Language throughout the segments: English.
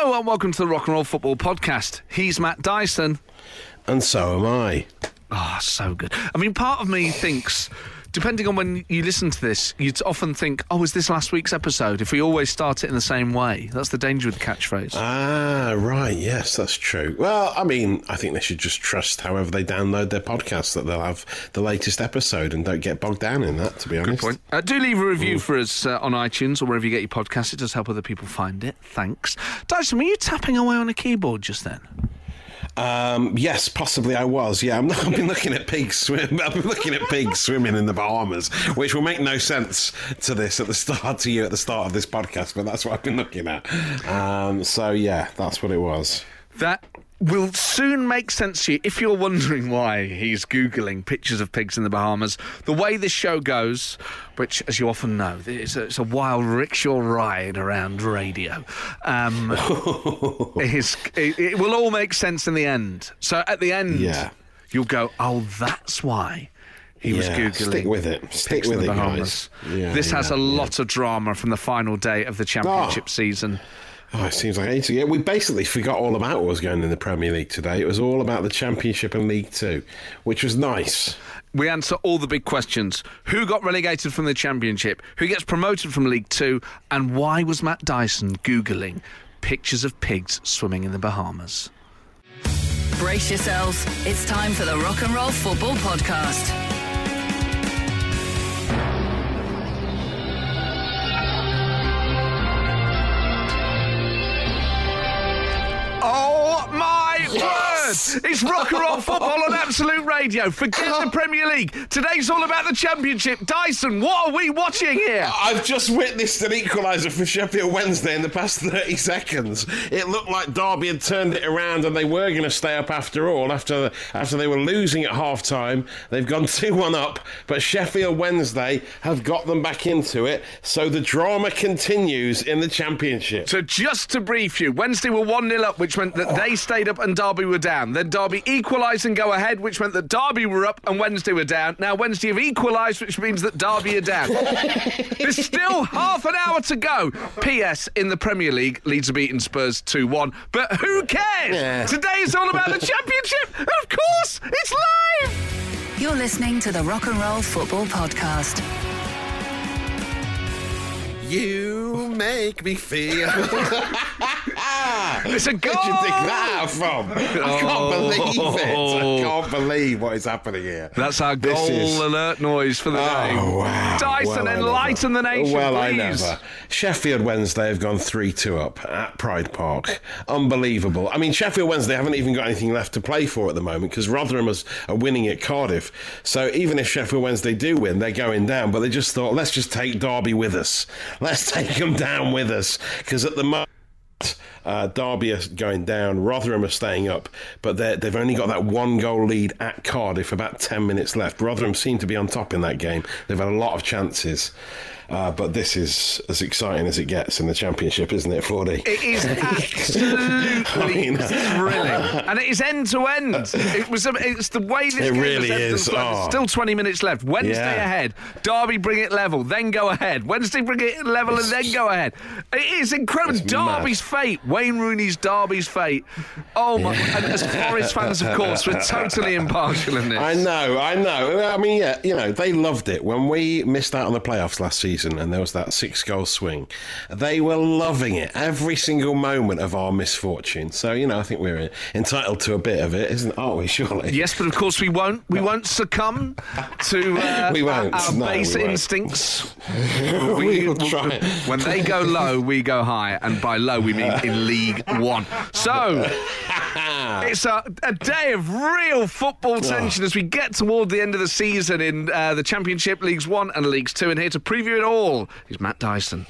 Hello and welcome to the Rock and Roll Football Podcast. He's Matt Dyson. And so am I. Ah, so good. I mean, part of me thinks, depending on when you listen to this, you'd often think, oh, was this last week's episode? If we always start it in the same way. That's the danger with the catchphrase. Ah, right. Yes, that's true. Well, I mean, I think they should just trust however they download their podcast that they'll have the latest episode and don't get bogged down in that, to be honest. Good Point. Uh, do leave a review for us uh, on iTunes or wherever you get your podcast. It does help other people find it. Thanks. Dyson, were you tapping away on a keyboard just then? Um, yes, possibly I was. Yeah, I'm, I've been looking at pigs swim. I've been looking at pigs swimming in the Bahamas, which will make no sense to this at the start to you at the start of this podcast, but that's what I've been looking at. Um, so yeah, that's what it was. That will soon make sense to you if you're wondering why he's Googling pictures of pigs in the Bahamas. The way this show goes, which, as you often know, it's a, it's a wild rickshaw ride around radio, um, it, it will all make sense in the end. So at the end, Yeah. you'll go, oh, that's why. He was googling. stick with it. Stick with it, guys. Yeah, this has a yeah. lot of drama from the final day of the championship Oh. season. Oh, it seems like ages ago. We basically forgot all about what was going in the Premier League today. It was all about the Championship and League Two, which was nice. We answer all the big questions. Who got relegated from the Championship? Who gets promoted from League Two? And why was Matt Dyson Googling pictures of pigs swimming in the Bahamas? Brace yourselves. It's time for the Rock and Roll Football Podcast. It's rock and roll football on Absolute Radio. Forget the Premier League. Today's all about the Championship. Dyson, what are we watching here? I've just witnessed an equaliser for Sheffield Wednesday in the past 30 seconds. It looked like Derby had turned it around and they were going to stay up after all. After after they were losing at half time, they've gone 2 1 up, but Sheffield Wednesday have got them back into it. So the drama continues in the Championship. So just to brief you, Wednesday were 1 0 up, which meant that they stayed up and Derby were down. Then Derby equalised and go ahead, which meant that Derby were up and Wednesday were down. Now Wednesday have equalised, which means that Derby are down. There's still half an hour to go. P.S. In the Premier League, Leeds are beating Spurs 2 1. But who cares? Yeah. Today is all about the Championship. And of course, it's live. You're listening to the Rock and Roll Football Podcast. You make me feel. It's a goal. Where'd you dig that out from? I can't believe it. I oh. can't believe what is happening here. That's our goal is- alert noise for the oh, day. Oh, wow. Dyson, Well, enlighten the nation, Well, I please. never. Sheffield Wednesday have gone 3 2 up at Pride Park. Unbelievable. I mean, Sheffield Wednesday haven't even got anything left to play for at the moment because Rotherham is, are winning at Cardiff. So even if Sheffield Wednesday do win, they're going down. But they just thought, let's just take Derby with us. Let's take them down with us because at the moment. Uh, Derby are going down, Rotherham are staying up, but they've only got that one goal lead at Cardiff, about 10 minutes left. Rotherham seem to be on top in that game. They've had a lot of chances, uh, but this is as exciting as it gets in the Championship, isn't it, 40? It is absolutely mean- thrilling, and it is end to end. It was. It's the way this It game really is. Oh. Still twenty minutes left. Wednesday Yeah. ahead. Derby bring it level, then go ahead. Wednesday bring it level, and then go ahead. It is incredible. It's Derby's fate. Wayne Rooney's Derby's fate. Oh my! And as Forest fans, of course, we're totally impartial in this. I know, I know. I mean, yeah, you know, they loved it when we missed out on the playoffs last season, and there was that six-goal swing. They were loving it every single moment of our misfortune. So, you know, I think we're entitled to a bit of it, isn't? Aren't we? Surely. Yes, but of course we won't. We won't succumb to uh, We won't. our No, base we won't. instincts. We will try. When they go low, we go high, and by low we mean in League One. So it's a, a day of real football tension as we get toward the end of the season in uh, the Championship Leagues One and Leagues Two. And here to preview it all is Matt Dyson.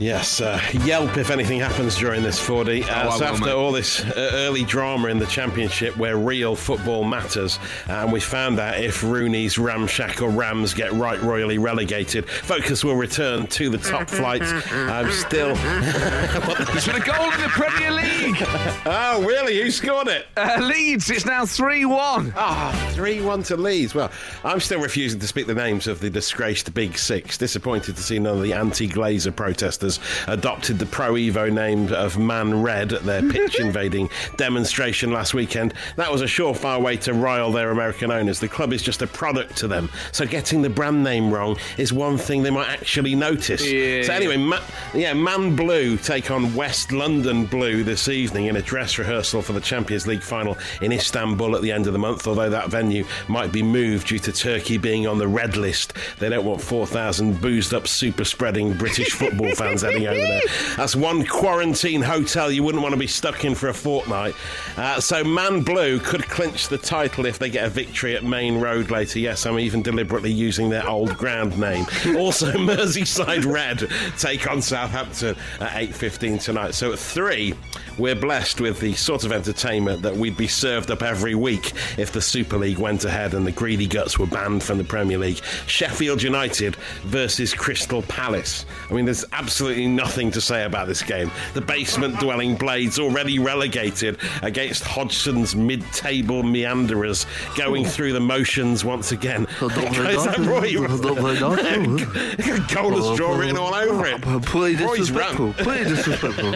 Yes, uh, Yelp if anything happens during this 40. Uh, Oh, so will, after mate. all this uh, early drama in the Championship where real football matters, and we found out if Rooney's ramshackle Rams get right royally relegated, focus will return to the top flight. I'm still... There's been a goal in the Premier League. oh, really? Who scored it? Uh, Leeds, it's now 3 1. Ah, 3 1 to Leeds. Well, I'm still refusing to speak the names of the disgraced Big Six. Disappointed to see none of the anti Glazer protesters owners adopted the Pro Evo name of Man Red at their pitch invading demonstration last weekend. That was a surefire way to rile their American owners. The club is just a product to them, so getting the brand name wrong is one thing they might actually notice. Yeah. So anyway, Ma- yeah, Man Blue take on West London Blue this evening in a dress rehearsal for the Champions League final in Istanbul at the end of the month. Although that venue might be moved due to Turkey being on the red list, they don't want 4,000 boozed up, super spreading British football fans heading over there. That's one quarantine hotel you wouldn't want to be stuck in for a fortnight. Uh, so Man Blue could clinch the title if they get a victory at Maine Road later. Yes, I'm even deliberately using their old ground name. Also, Merseyside Red take on Southampton at 8.15 tonight. So at 3, we're blessed with the sort of entertainment that we'd be served up every week if the Super League went ahead and the greedy guts were banned from the Premier League. Sheffield United versus Crystal Palace. I mean, there's absolutely nothing to say about this game. The basement dwelling Blades already relegated against Hodgson's mid table meanderers going through the motions once again. Is that Roy? Goalless draw written all over it. Roy's disrespectful. Pretty disrespectful.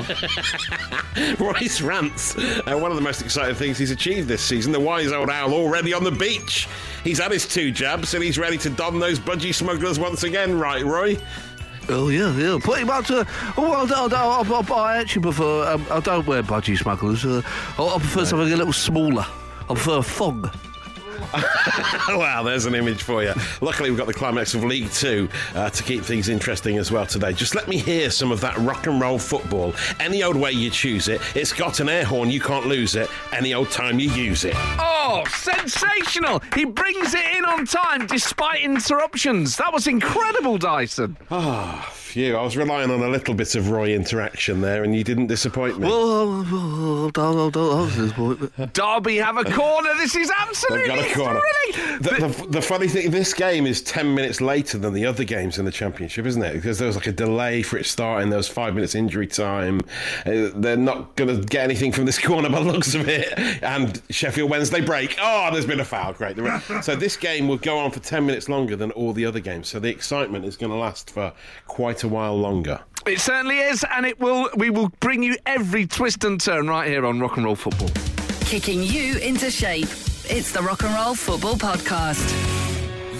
Royce rants. Uh, one of the most exciting things he's achieved this season. The wise old owl already on the beach. He's had his two jabs and he's ready to don those budgie smugglers once again, right, Roy? oh yeah, yeah. Pretty much. Uh, oh, I, don't, I, don't- I, I actually prefer. Um, I don't wear budgie smugglers. Uh, I, I prefer something a little smaller. I prefer a fog. wow, there's an image for you. Luckily, we've got the climax of League Two uh, to keep things interesting as well today. Just let me hear some of that rock and roll football. Any old way you choose it. It's got an air horn, you can't lose it. Any old time you use it. Oh, sensational! He brings it in on time despite interruptions. That was incredible, Dyson. Phew, I was relying on a little bit of Roy interaction there, and you didn't disappoint me. Oh. Derby have a corner. This is They've absolutely got a corner. The, the, the funny thing, this game is 10 minutes later than the other games in the Championship, isn't it? Because there was like a delay for it starting, there was five minutes injury time. Uh, they're not going to get anything from this corner by the looks of it. And Sheffield Wednesday break. Oh, there's been a foul. Great. So this game will go on for 10 minutes longer than all the other games. So the excitement is going to last for quite a while longer. It certainly is, and it will. We will bring you every twist and turn right here on Rock and Roll Football. Kicking you into shape. It's the Rock and Roll Football Podcast.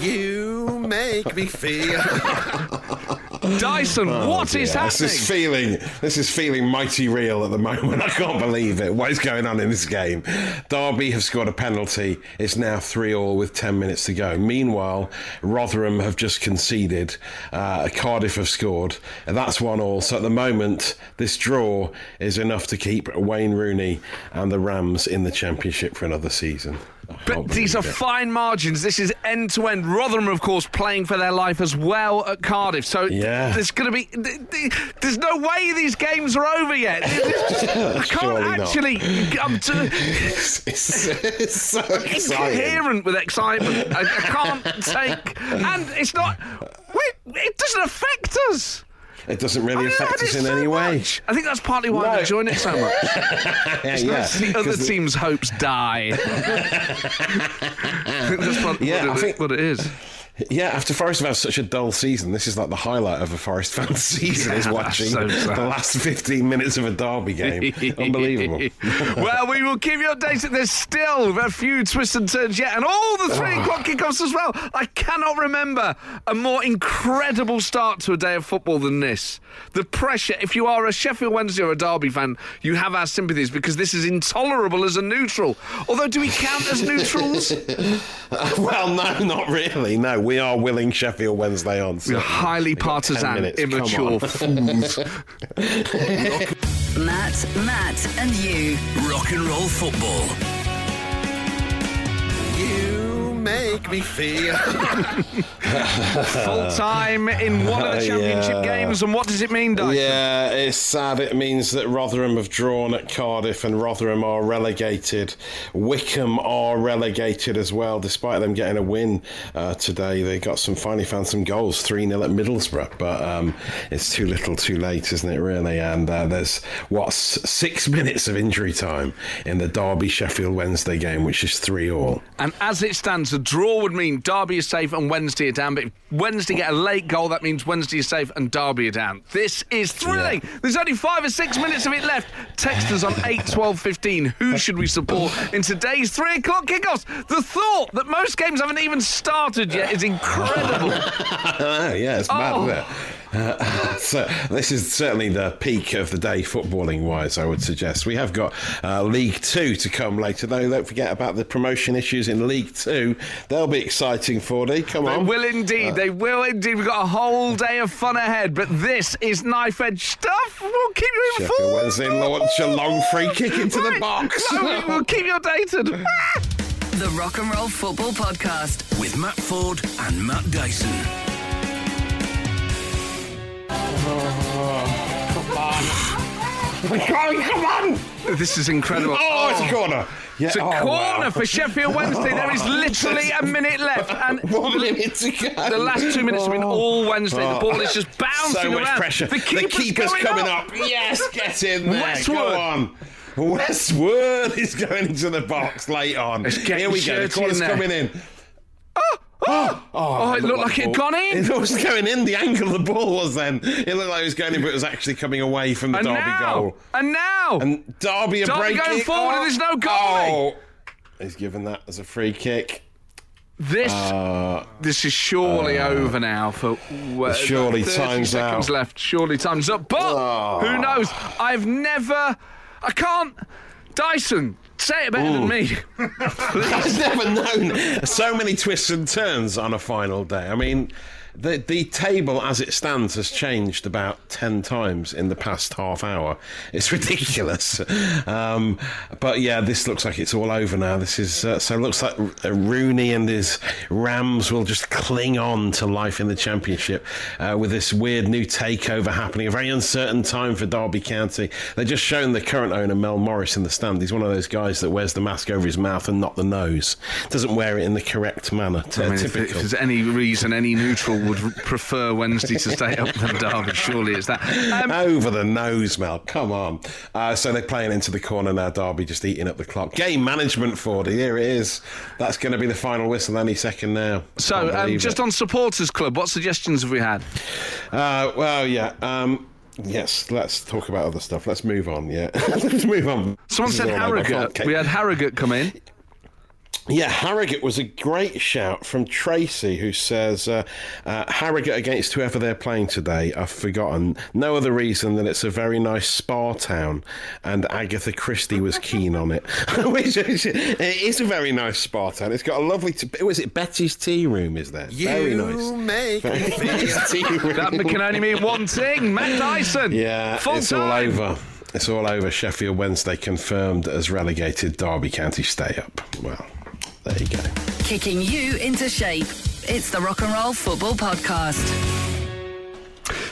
You make me feel. Dyson, what is Yeah, This happening? is feeling this is feeling mighty real at the moment. I can't believe it. What is going on in this game? Derby have scored a penalty. It's now three all with ten minutes to go. Meanwhile, Rotherham have just conceded. Uh, Cardiff have scored. And that's one all. So at the moment, this draw is enough to keep Wayne Rooney and the Rams in the Championship for another season. But these are it. fine margins. This is end to end. Rotherham, of course, playing for their life as well at Cardiff. So Yeah. there's going to be. th- th- There's no way these games are over yet. I can't Surely not. actually. I'm too it's, it's, it's so exciting. incoherent with excitement. I, I can't take. And it's not. It doesn't affect us. It doesn't really I affect us in so any way. much. I think that's partly why No. I'm enjoying it so much. Yeah, It's the other the- team's hopes die. I think that's partly Yeah, I what, it, think- what it is. Yeah, after Forest have had such a dull season, this is like the highlight of a Forest fan season is watching so the last 15 minutes of a derby game. Unbelievable. well, we will keep you updated. There's still a few twists and turns yet, and all the three ah. o'clock kickoffs as well. I cannot remember a more incredible start to a day of football than this. The pressure, if you are a Sheffield Wednesday or a Derby fan, you have our sympathies because this is intolerable as a neutral. Although, do we count as neutrals? well, no, not really. No, we are willing Sheffield Wednesday on. We're highly We've partisan, minutes, immature fools. Matt, Matt, and you. Rock and roll football. You make me feel. Full time in one of the championship Yeah. games, and what does it mean, Dyson? Yeah, it's sad. It means that Rotherham have drawn at Cardiff and Rotherham are relegated. Wycombe are relegated as well, despite them getting a win uh, today. They got some finally found some goals, 3 0 at Middlesbrough, but um, it's too little too late, isn't it, really? And uh, there's, what, six minutes of injury time in the Derby Sheffield Wednesday game, which is 3 all. And as it stands, a draw would mean Derby is safe and Wednesday are down. But if Wednesday get a late goal, that means Wednesday is safe and Derby are down. This is thrilling. There's only five or six minutes of it left. Text us on 8, 12, 15. Who should we support in today's three o'clock kickoffs? The thought that most games haven't even started yet is incredible. Oh, yeah, it's mad, Oh. Isn't it? Uh, so this is certainly the peak of the day footballing wise I would suggest we have got uh, League 2 to come later though don't forget about the promotion issues in League 2 they'll be exciting for you come They on will indeed. they will indeed. We've got a whole day of fun ahead, but this is knife edge stuff. We'll keep you Sheffield informed. Wednesday launch a long free kick into the box No, we'll keep you updated. The Rock and Roll Football Podcast. With Matt Ford and Matt Dyson. Come on this is incredible. oh it's a oh. corner yeah, It's a oh, corner wow. for Sheffield Wednesday. There is literally a minute left, and one minute to go the last two minutes have been oh. all Wednesday. The ball is just oh. bouncing so much around. pressure The keeper's, going coming up. yes get in there Westwood. go on Westwood is going into the box late on. Here we go. The corner's coming in. Oh, oh, it looked like it had gone in. It was going in. The angle of the ball was then. It looked like it was going in, but it was actually coming away from the And Derby now, goal. and now, And Derby are Derby breaking. going forward and there's no goal. Oh, he's given that as a free kick. this Uh, this is surely over now. For uh, surely 30 time's seconds out. left. Surely time's up. But Oh. who knows? I've never. I can't. Dyson, say it better than me. I've never known so many twists and turns on a final day. I mean, the the table as it stands has changed about ten times in the past half hour. It's ridiculous. Um, but yeah, this looks like it's all over now. This is uh, so. It looks like uh, Rooney and his Rams will just cling on to life in the Championship uh, with this weird new takeover happening. A very uncertain time for Derby County. They're just showing the current owner Mel Morris in the stand. He's one of those guys that wears the mask over his mouth and not the nose. Doesn't wear it in the correct manner. T- I mean, if, if there's any reason any neutral would prefer Wednesday to stay up than Derby, surely it's that. Um, Over the nose, Mel. Come on. Uh, so they're playing into the corner now. Derby just eating up the clock. Game management for it. Here it is. That's going to be the final whistle any second now. so, um, just it. on supporters club, what suggestions have we had? Uh, well, yeah. Um, yes, let's talk about other stuff. Let's move on. Yeah, let's move on. Someone said all over. I can't Harrogate. We had Harrogate come in. Yeah, Harrogate was a great shout from Tracy, who says uh, uh, Harrogate against whoever they're playing today. I've forgotten. No other reason than it's a very nice spa town, and Agatha Christie was keen on it. Which is, it is a very nice spa town. It's got a lovely. T- was it Betty's tea room? Is there? very nice. make Betty's tea room. That can only mean one thing. Matt Dyson. Yeah, Full it's all over. It's all over. Sheffield Wednesday confirmed as relegated. Derby County stay up. Well, there you go. Kicking you into shape. It's the Rock and Roll Football Podcast.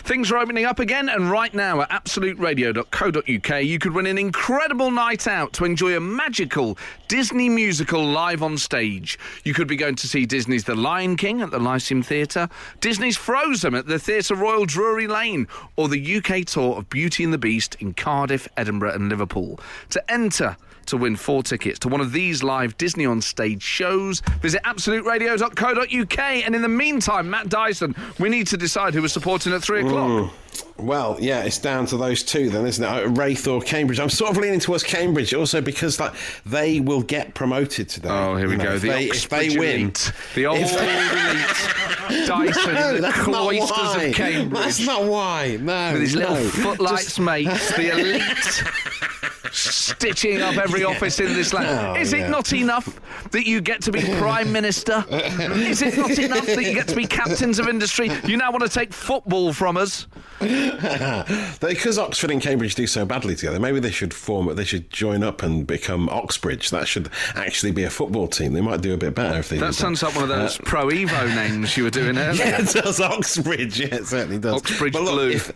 Things are opening up again, and right now at absoluteradio.co.uk, you could win an incredible night out to enjoy a magical Disney musical live on stage. You could be going to see Disney's The Lion King at the Lyceum Theatre, Disney's Frozen at the Theatre Royal Drury Lane, or the UK tour of Beauty and the Beast in Cardiff, Edinburgh, and Liverpool. To enter, to win four tickets to one of these live Disney on stage shows. Visit absoluteradio.co.uk. And in the meantime, Matt Dyson, we need to decide who we're supporting at three o'clock. Well, yeah, it's down to those two then, isn't it? Uh, Raith or Cambridge. I'm sort of leaning towards Cambridge also because like they will get promoted today. Oh, here we know, go. If The they, if they win, elite. The old elite. Dyson no, the cloisters of Cambridge. That's not why. No, with his little footlights Just- mates, the elite, stitching up every office in this land. Oh, Is it not enough that you get to be prime minister? Is it not enough that you get to be captains of industry? You now want to take football from us? because Oxford and Cambridge do so badly together, maybe they should form. They should join up and become Oxbridge. That should actually be a football team. They might do a bit better if they. That sounds like one of those Uh, pro Evo names you were doing earlier. Yeah, it does Oxbridge. Yeah, it certainly does. Oxbridge but look, Blue. If,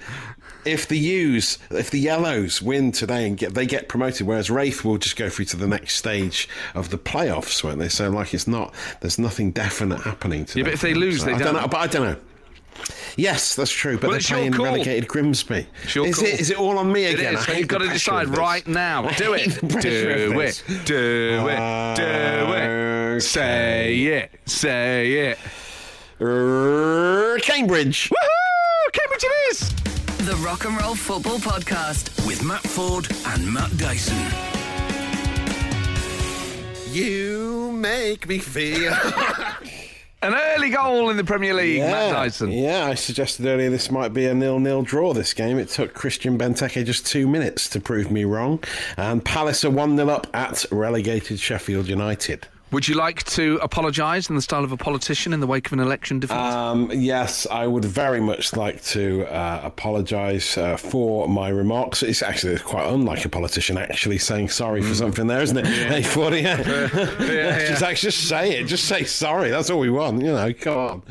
if the U's, if the Yellows win today and get they get promoted, whereas Raith will just go through to the next stage of the playoffs, won't they? So like it's not. There's nothing definite happening today. Yeah, but if they lose, they I don't. know. But I don't know. Yes, that's true. But Well, they're playing relegated Grimsby. Is it? Is it all on me It again? is, you've got to decide right now. Do it. Do it. Do it. Do it. Uh, Say it. Say it. Cambridge. Woohoo! Cambridge it is. The Rock and Roll Football Podcast. With Matt Ford and Matt Dyson. You make me feel. An early goal in the Premier League, Matt Dyson. Yeah, I suggested earlier this might be a nil-nil draw. This game. It took Christian Benteke just two minutes to prove me wrong, and Palace are one 0 up at relegated Sheffield United. Would you like to apologise in the style of a politician in the wake of an election defeat? Um, yes, I would very much like to uh, apologise uh, for my remarks. It's actually quite unlike a politician actually saying sorry for something there, isn't it? Hey, Fordy, yeah. just, actually, just say it. Just say sorry. That's all we want. You know, come on.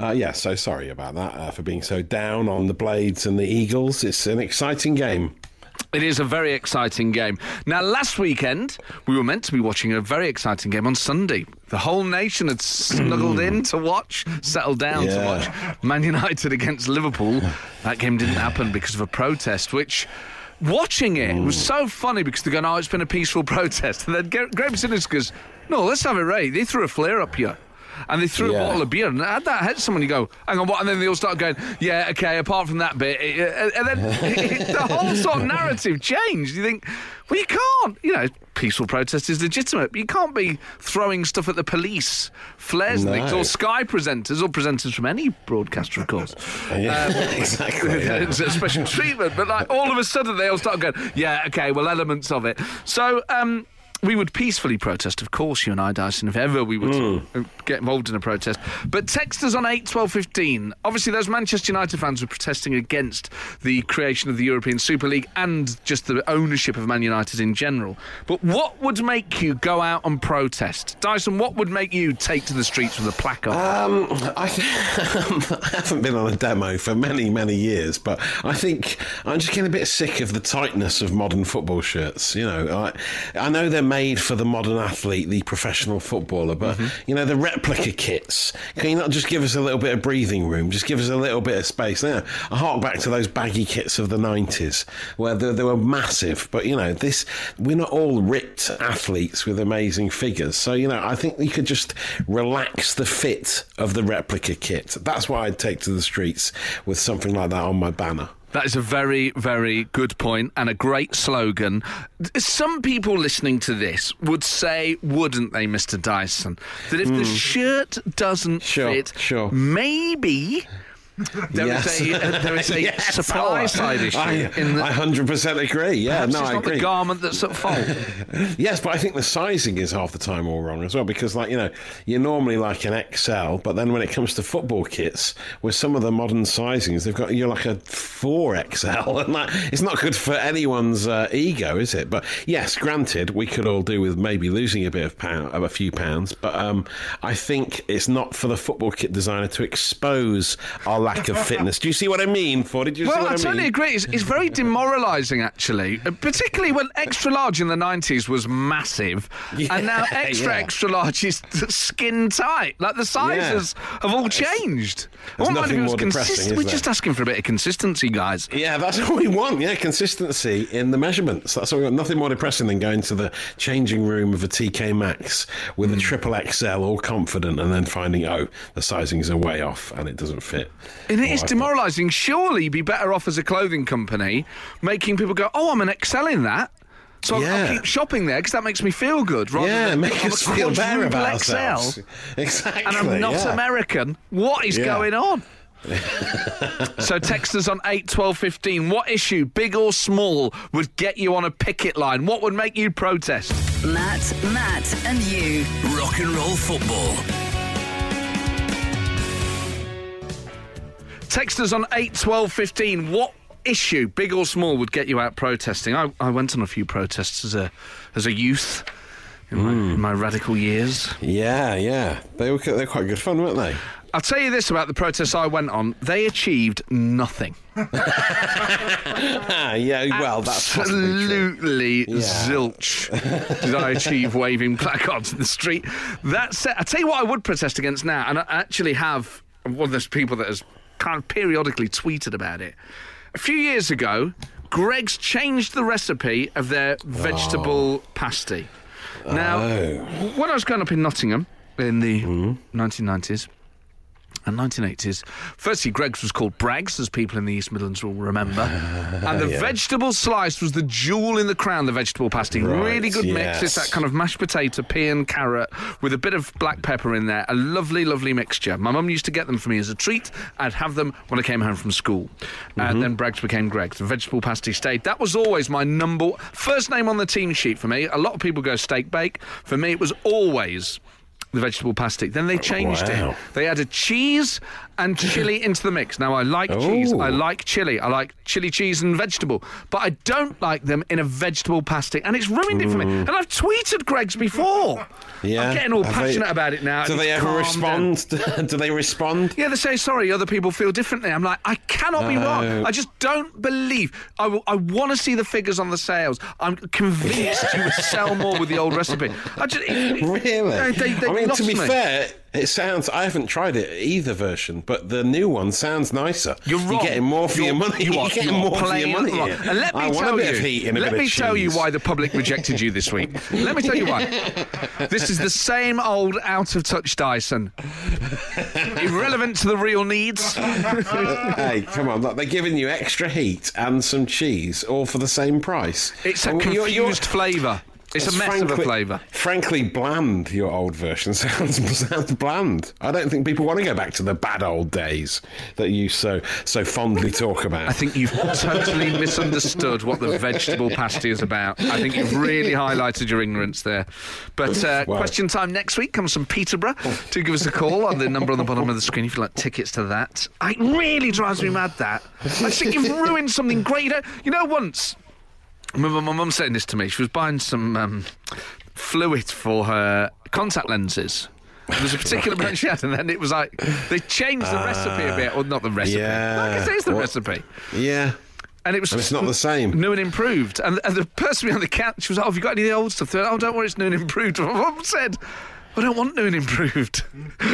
Uh, yeah, so sorry about that uh, for being so down on the Blades and the Eagles. It's an exciting game. It is a very exciting game. Now, last weekend, we were meant to be watching a very exciting game on Sunday. The whole nation had snuggled in to watch, settled down to watch Man United against Liverpool. That game didn't happen because of a protest, which. Watching it was so funny because they're going, oh, it's been a peaceful protest. And then Gra- Graham Simmons goes, no, let's have it right. They threw a flare up here. And they threw a bottle of beer, and had that hit someone. You go, hang on, what? And then they all start going, yeah, okay. Apart from that bit, and then the whole sort of narrative changed. You think, well, you can't. You know, peaceful protest is legitimate, but you can't be throwing stuff at the police, flares and things, or Sky presenters, or presenters from any broadcaster, of course. Yeah, exactly. yeah. it's a special treatment, but like all of a sudden they all start going, yeah, okay, well, elements of it. So, um, we would peacefully protest, of course, you and I, Dyson, if ever we would uh, get involved in a protest. But text us on 8 12 15. Obviously, those Manchester United fans were protesting against the creation of the European Super League and just the ownership of Man United in general. But what would make you go out and protest? Dyson, what would make you take to the streets with a placard? Um, I, I haven't been on a demo for many, many years, but I think I'm just getting a bit sick of the tightness of modern football shirts. You know, I, I know they're made for the modern athlete, the professional footballer, but mm-hmm. you know the replica kits. Can you not just give us a little bit of breathing room? Just give us a little bit of space. Now, I hark back to those baggy kits of the '90s where they, they were massive, but you know this we're not all ripped athletes with amazing figures. So you know, I think we could just relax the fit of the replica kit. That's what I'd take to the streets with something like that on my banner. That is a very, very good point and a great slogan. Some people listening to this would say, wouldn't they, Mr. Dyson, that if the shirt doesn't Hmm. Sure, fit, sure. maybe there is Yes. a, uh, there is a Yes, supply side issue. I, in the, I 100% agree. Yeah, perhaps no, it's I not agree. the garment that's at fault. Yes, but I think the sizing is half the time all wrong as well because, like, you know, you're normally like an XL, but then when it comes to football kits, with some of the modern sizings, they've got you're like a 4XL, and like, it's not good for anyone's uh, ego, is it? But yes, granted, we could all do with maybe losing a bit of pound, of a few pounds, but um, I think it's not for the football kit designer to expose our lack of fitness. Do you see what I mean? For did you see Well, what I I totally mean? agree. It's, it's very demoralising, actually, uh, particularly when extra large in the 90s was massive, and now extra, yeah. extra large is skin tight. Like the sizes have all changed. I there's wouldn't mind if nothing more depressing, We're there? just asking for a bit of consistency, guys. Yeah, that's all we want. Yeah, consistency in the measurements. That's what we want. Nothing more depressing than going to the changing room of a TK Maxx with Hmm. a triple XL, all confident, and then finding oh the sizings are way off and it doesn't fit. And it oh, is Well, I demoralising. Surely, you'd be better off as a clothing company making people go, "Oh, I'm an excel in that." So I'll- I'll keep shopping there because that makes me feel good. Rather Yeah, than, make I'm us feel better about XL, ourselves. Exactly. and I'm not yeah. American. What is Yeah. going on? so text us on 8 12 15. What issue, big or small, would get you on a picket line? What would make you protest? Matt, Matt, and you. Rock and roll football. Text us on 8 12 15. What issue, big or small, would get you out protesting? I, I went on a few protests as a as a youth in my, in my radical years. Yeah, yeah. They were they're quite good fun, weren't they? I'll tell you this about the protests I went on. They achieved nothing. Ah, yeah. Well, that's. Absolutely Yeah. zilch did I achieve waving placards in the street. That said, I tell you what I would protest against now, and I actually have one of those people that has kind of periodically tweeted about it. A few years ago, Greggs changed the recipe of their vegetable oh. pasty. Now, Oh. when I was growing up in Nottingham in the mm-hmm. 1990s and 1980s, firstly, Greggs was called Brags, as people in the East Midlands will remember. and the vegetable slice was the jewel in the crown, the vegetable pasty. Right, really good mix. It's that kind of mashed potato, pea and carrot with a bit of black pepper in there. A lovely, lovely mixture. My mum used to get them for me as a treat. I'd have them when I came home from school. And mm-hmm. then Brags became Greggs. The vegetable pasty stayed. That was always my number first name on the team sheet for me. A lot of people go steak bake. For me, it was always the vegetable pasty. Then they changed Wow. it. They added cheese and chili into the mix. Now I like cheese. I oh. like chili. I like chili cheese and vegetable, but I don't like them in a vegetable pasty, and it's ruined it for me. Hmm. And I've tweeted Greggs before. Yeah. I'm getting all Have they- passionate about it now. Do they ever respond? Do they respond? Yeah, they say sorry. Other people feel differently. I'm like, I cannot be wrong. Oh. I just don't believe. I, w- I want to see the figures on the sales. I'm convinced you would sell more with the old recipe. I just it- Really? They, they, they I mean, to be me. fair, it sounds. I haven't tried it either version, but the new one sounds nicer. You're wrong. You're getting more for You're- your money. You You're getting you are more for your money. wrong. And let me I want tell you, of heat and a let me tell you why the public rejected you this week. let me tell you why. This is the same old out of touch Dyson, irrelevant to the real needs. hey, come on! Look, they're giving you extra heat and some cheese, all for the same price. It's a And confused you're- you're- flavour. It's, a mess of a frankly- flavour. Frankly, bland. Your old version sounds sounds bland. I don't think people want to go back to the bad old days that you so so fondly talk about. I think you've totally misunderstood what the vegetable pasty is about. I think you've really highlighted your ignorance there. But uh, question time next week comes from Peterborough. Do give us a call on the number on the bottom of the screen if you'd like tickets to that. It really drives me mad that. I think you've ruined something great. You know, you know once, remember my mum saying this to me. She was buying some um, fluid for her contact lenses. There was a particular brand she had, and then it was like they changed the recipe a bit, or not the recipe. yeah. Like I say, it's the What- recipe. yeah. And it was And it's not the same. New and improved. And, and the person behind the couch was like, Oh, have you got any of the old stuff? They went, oh, don't worry, it's new and improved. My mum said, I don't want new and improved.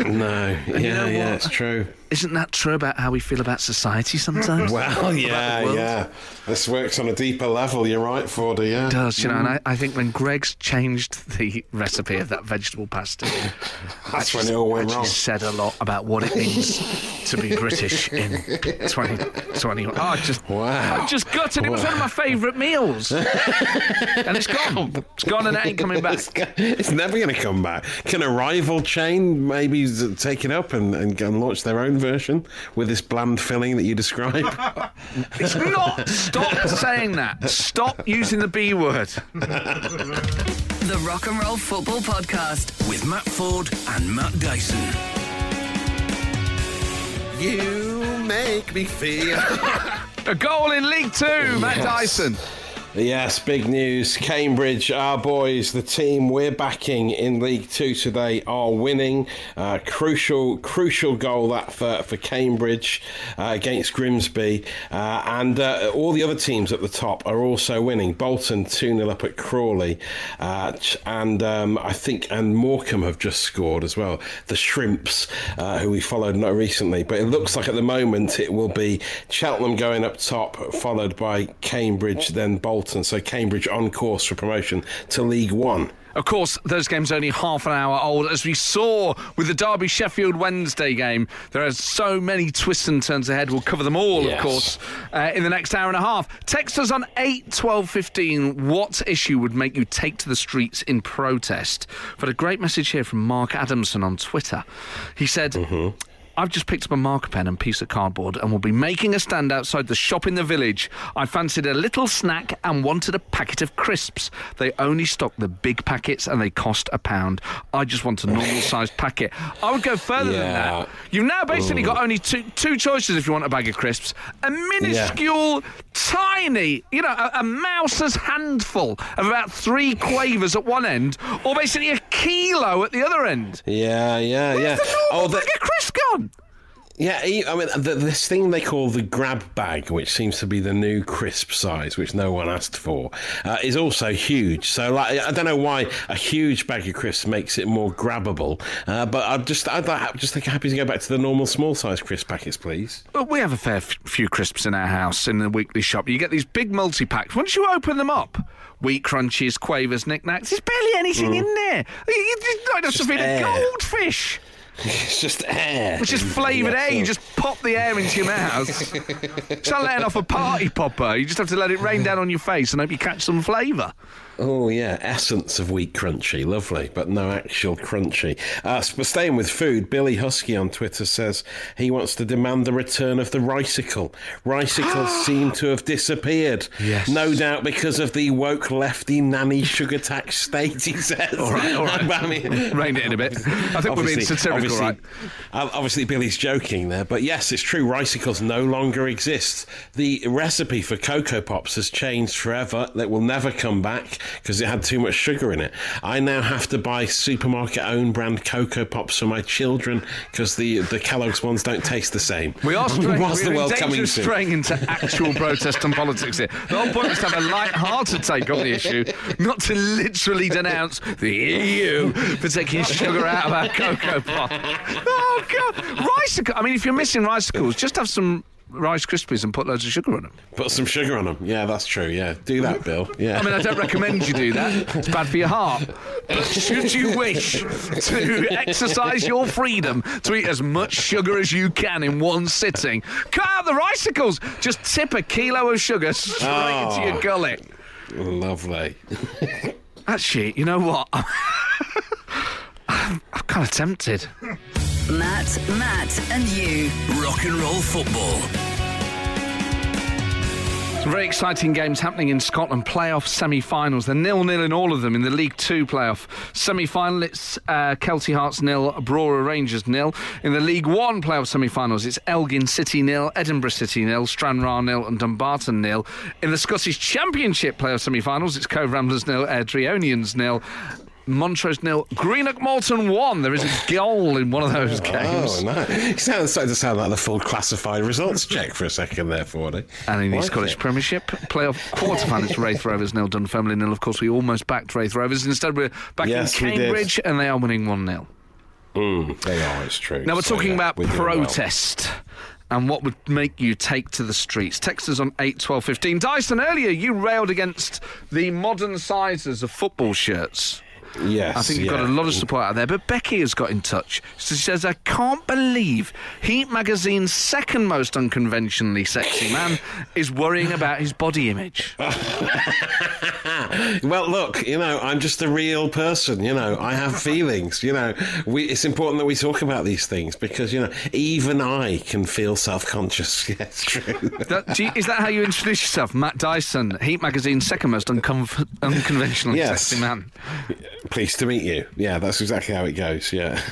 No. Yeah. know yeah. what? It's true. Isn't that true about how we feel about society sometimes? Well, yeah, yeah. This works on a deeper level. You're right, Fordy. Yeah. It does, you know, and mm-hmm. I, I think when Greggs changed the recipe of that vegetable pasta, That's when it all went wrong. said a lot about what it means to be British in 2021. Oh, I just, Wow. I just gutted. It was one of my favourite meals. and it's gone. It's gone and it ain't coming back. It's never going to come back. Can a rival chain maybe take it up and, and, and launch their own version with this bland filling that you describe? It's not. Stop saying that. Stop using the B word. The Rock and Roll Football Podcast. With Matt Ford and Matt Dyson. you make me feel. A goal in League Two, Matt Yes. Dyson. Yes, big news. Cambridge, our boys, the team we're backing in League Two today are winning. Uh, crucial, crucial goal that for, for Cambridge uh, against Grimsby. Uh, and uh, all the other teams at the top are also winning. Bolton 2 0 up at Crawley. Uh, and um, I think, and Morecambe have just scored as well. The Shrimps, uh, who we followed not recently. But it looks like at the moment it will be Cheltenham going up top, followed by Cambridge, then Bolton. So Cambridge on course for promotion to League One. Of course, those games are only half an hour old. As we saw with the Derby Sheffield Wednesday game, there are so many twists and turns ahead. We'll cover them all, Yes. of course, uh, in the next hour and a half. Text us on 8 12 15. What issue would make you take to the streets in protest? Had a great message here from Mark Adamson on Twitter. He said, I've just picked up a marker pen and piece of cardboard and will be making a stand outside the shop in the village. I fancied a little snack and wanted a packet of crisps. They only stock the big packets and they cost a pound. I just want a normal sized packet. I would go further than that. You've now basically got only two, two choices if you want a bag of crisps a minuscule, tiny, you know, a, a mouse's handful of about three quavers at one end, or basically a kilo at the other end. Yeah, yeah, yeah. The Oh, the- bag of crisps gone? Yeah, I mean, the, this thing they call the grab bag, which seems to be the new crisp size, which no one asked for, uh, is also huge. So, like, I don't know why a huge bag of crisps makes it more grabbable, uh, but I'd just, I'd like, just think happy to go back to the normal small size crisp packets, please. Well, we have a fair f- few crisps in our house in the weekly shop. You get these big multi packs. Once you open them up, wheat crunchies, quavers, Nik Naks, there's barely anything in there. It's like Just feed a goldfish. It's just air. It's just flavoured air. You just pop the air into your mouth. it's like letting off a party popper. You just have to let it rain down on your face and hope you catch some flavour. Oh yeah, essence of wheat crunchy, lovely, but no actual crunchy. Uh, but staying with food, Billy Husky on Twitter says he wants to demand the return of the ricicle. Ricicles seem to have disappeared. Yes. no doubt because of the woke lefty nanny sugar tax state. He says. All right, all right. I mean, Rein it in a bit. I think we're being satirical, obviously, right? uh, Obviously, Billy's joking there, but yes, it's true. Ricicles no longer exist. The recipe for Cocoa Pops has changed forever. That will never come back because it had too much sugar in it. I now have to buy supermarket own brand Cocoa Pops for my children because the the Kellogg's ones don't taste the same. We are straying, What's the world coming to? straying into actual protest and politics here. The whole point is to have a light-hearted take on the issue, not to literally denounce the EU for taking sugar out of our cocoa pot. Oh God, rice! I mean, if you're missing rice ricicles, just have some Rice Krispies and put loads of sugar on them. Put some sugar on them. Yeah, that's true. Yeah, do that, Bill. Yeah. I mean, I don't recommend you do that. It's bad for your heart. But should you wish to exercise your freedom to eat as much sugar as you can in one sitting, cut out the ricicles. Just tip a kilo of sugar straight into your oh. gullet. Lovely. Actually, you know what? I'm, I'm kind of tempted. Matt, Matt, and you. Rock and roll football. Some very exciting games happening in Scotland. Playoff semi-finals. They're nil-nil in all of them in the League Two playoff semi-final. It's uh, Kelty Hearts nil, Brora Rangers nil. In the League One playoff semi-finals, it's Elgin City nil, Edinburgh City nil, Stranraer nil, and Dumbarton nil. In the Scottish Championship playoff semi-finals, it's Cove Ramblers nil, Airdrieonians nil. Montrose nil, Greenock Morton one. There is a goal in one of those games. Oh, no. It sounds starting to sound like the full classified results check for a second there, Fordy. And in the Scottish it. Premiership playoff quarterfinals, Raith Rovers nil, Dunfermline nil. Of course, we almost backed Raith Rovers. Instead, we're back Yes, in. Cambridge, and they are winning one 0 Mm, they are, it's true. Now we're So, talking yeah, about we're well. protest. And what would make you take to the streets? Text us on 8 12 15. Dyson, earlier you railed against the modern sizes of football shirts. Yes. I think you've got a lot of support out there. But Becky has got in touch. She says, I can't believe Heat Magazine's second most unconventionally sexy man is worrying about his body image. Well, look, you know, I'm just a real person. You know, I have feelings. You know, we, it's important that we talk about these things because you know, even I can feel self-conscious. Yeah, it's true. That, you, is that how you introduce yourself? Matt Dyson, Heat Magazine's second most uncon- unconventionally Yes. sexy man. Pleased to meet you. Yeah, that's exactly how it goes. Yeah.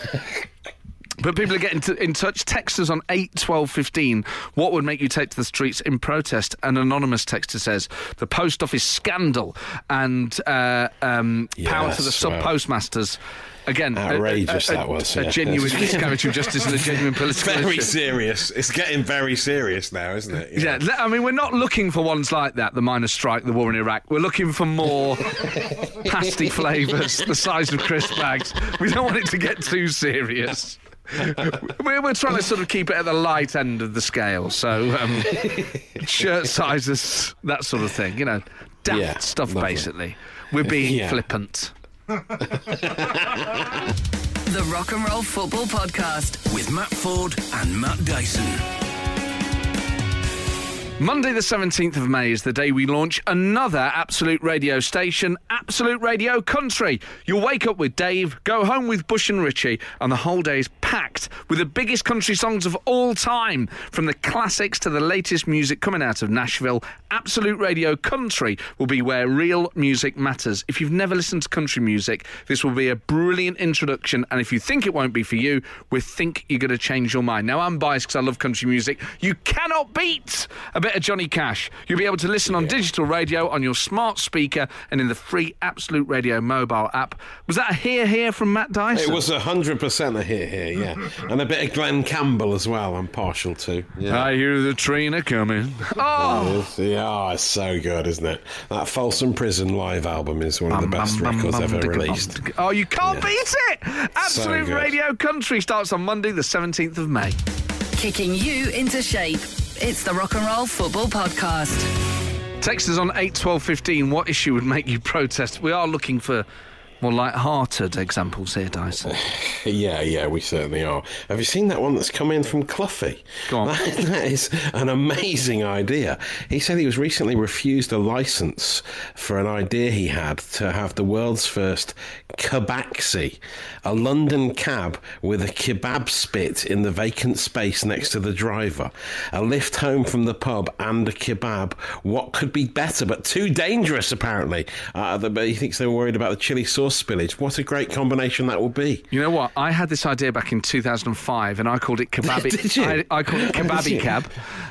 But people are getting to, in touch. Text us on 8 12 15. What would make you take to the streets in protest? An anonymous texter says the post office scandal and uh, um, power to the Yes, sub well. postmasters. Again, a- a- Outrageous a, that was, A yeah. genuine miscarriage of justice and a genuine political very issue. serious. It's getting very serious now, isn't it? You Yeah, know? I mean, we're not looking for ones like that, the miners' strike, the war in Iraq. We're looking for more pasty flavours, the size of crisp bags. We don't want it to get too serious. We're, we're trying to sort of keep it at the light end of the scale. So, um, shirt sizes, that sort of thing, you know, daft Yeah, stuff, lovely. basically. We're being Yeah. flippant. The Rock and Roll Football Podcast. With Matt Ford and Matt Dyson. Monday, the 17th of May, is the day we launch another Absolute Radio station, Absolute Radio Country. You'll wake up with Dave, go home with Bush and Richie, and the whole day is packed with the biggest country songs of all time. From the classics to the latest music coming out of Nashville, Absolute Radio Country will be where real music matters. If you've never listened to country music, this will be a brilliant introduction, and if you think it won't be for you, we think you're going to change your mind. Now, I'm biased because I love country music. You cannot beat a bit bit of Johnny Cash. You'll be able to listen on digital radio, on your smart speaker, and in the free Absolute Radio mobile app. Was that a hear here from Matt Dyson? It was hundred percent a hear here, yeah, and a bit of Glen Campbell as well. I'm partial to. Yeah. I hear the train a coming. Oh! It's- Yeah, oh, it's so good, isn't it? That Folsom Prison live album is one of the Bum, best bum, bum, records bum, ever digga, released. Oh, you can't beat it! Absolute good. Radio Country starts on Monday, the 17th of May. Kicking you into shape. It's the Rock and Roll Football Podcast. Text us on 8 12 15. What issue would make you protest? We are looking for more light-hearted examples here, Dyson. Yeah, yeah, we certainly are. Have you seen that one that's come in from Cluffy? Go on. That- that is an amazing idea. He said he was recently refused a license for an idea he had to have the world's first kebaxi, a London cab with a kebab spit in the vacant space next to the driver, a lift home from the pub, and a kebab. What could be better, but too dangerous, apparently? Uh, but he thinks they were worried about the chili sauce spillage. What a great combination that will be. You know what? I had this idea back in 2005, and I called it kebabi. Did you? I, I called it kebabi cab,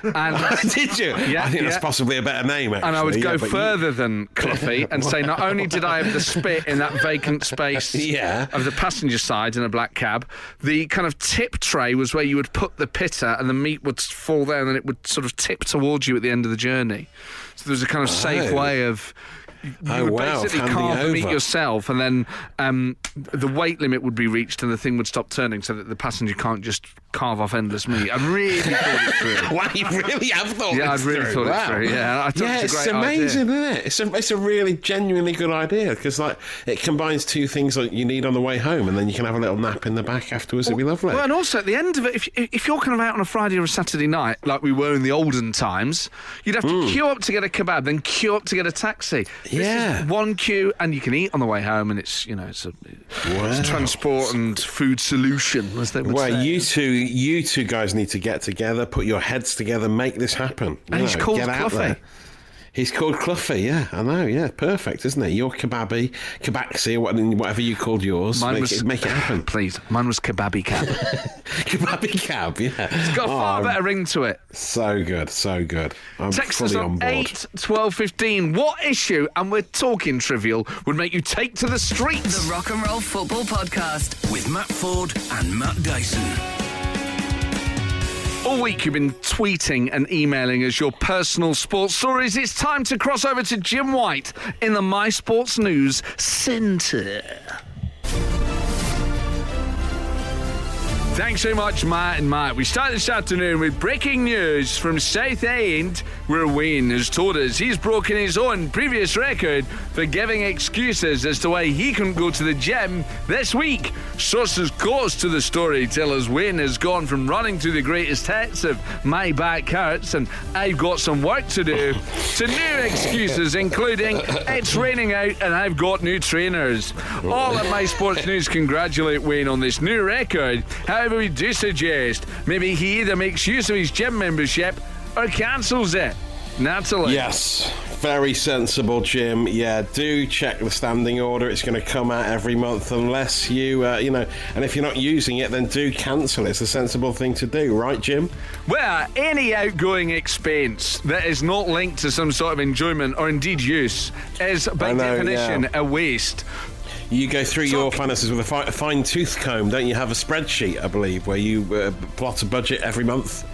and Did you? Yeah, I think yeah. that's possibly a better name, actually. and I would Yeah, go but you- further than Cluffy and say not only did I have the spit in that vacant space Yeah. of the passenger side in a black cab, the kind of tip tray was where you would put the pitta and the meat would fall there and then it would sort of tip towards you at the end of the journey. So there was a kind of safe Oh. way of. You Oh, would wow, basically carve the meat yourself, and then um, the weight limit would be reached, and the thing would stop turning, so that the passenger can't just carve off endless meat. I really thought it through. Wow, you really have thought Yeah, I'd really through. thought it through, yeah. I yeah, it was a it's great amazing, isn't it? It's a, it's a really genuinely good idea because like it combines two things that you need on the way home, and then you can have a little nap in the back afterwards. It'd be lovely. Well, and also at the end of it, if, if you're kind of out on a Friday or a Saturday night, like we were in the olden times, you'd have to queue up to get a kebab, then queue up to get a taxi. Yeah. one queue, and you can eat on the way home, and it's you know it's a, it's a transport and food solution, as they would well, say. you two, you two guys need to get together, put your heads together, make this happen. And he's You know, called get out Cluffy. there. He's called Cluffy, yeah, I know, yeah, perfect, isn't it? Your kebabi, kebaxi, or whatever you called yours, Mine make, was it, make it happen. Please, mine was kebabi cab. kebabi cab, yeah. It's got a far Oh, better ring to it. So good, so good. I'm Text us fully on on board. 8 12 15. What issue, and we're talking trivial, would make you take to the streets? The Rock and Roll Football Podcast. With Matt Ford and Matt Dyson. All week you've been tweeting and emailing us your personal sports stories. It's time to cross over to Jim White in the My Sports News Centre. Thanks so much, Matt and Matt. We start this afternoon with breaking news from Southend, where Wayne has told us he's broken his own previous record for giving excuses as to why he couldn't go to the gym this week. Sources close to the story tell us Wayne has gone from running to the greatest hits of My Back Hurts and I've got some work to do to new excuses, including it's raining out and I've got new trainers. All at My Sports News congratulate Wayne on this new record. However, we do suggest maybe he either makes use of his gym membership or cancels it. Natalie. Yes, very sensible, Jim. Yeah, do check the standing order. It's going to come out every month unless you, uh, you know, and if you're not using it, then do cancel it. It's a sensible thing to do, right, Jim? Well, any outgoing expense that is not linked to some sort of enjoyment or indeed use is, by know, definition, yeah. a waste. You go through your finances with a, fi- a fine tooth comb, don't you? Have a spreadsheet, I believe, where you uh, plot a budget every month.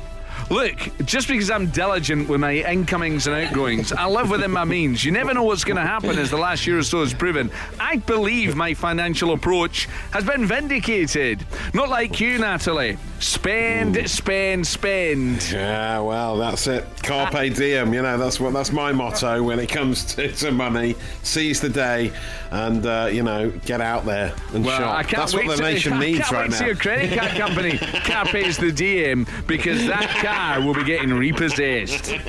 Look, just because I'm diligent with my incomings and outgoings, I live within my means. You never know what's going to happen, as the last year or so has proven. I believe my financial approach has been vindicated. Not like you, Natalie. Spend, spend, spend. Yeah, well, that's it. Carpe diem. You know, that's what that's my motto when it comes to, to money. Seize the day, and uh, you know, get out there and Well, shop. That's what the to, nation I needs can't right wait to see now. your credit card company Carpe's the DM because that car will be getting repossessed.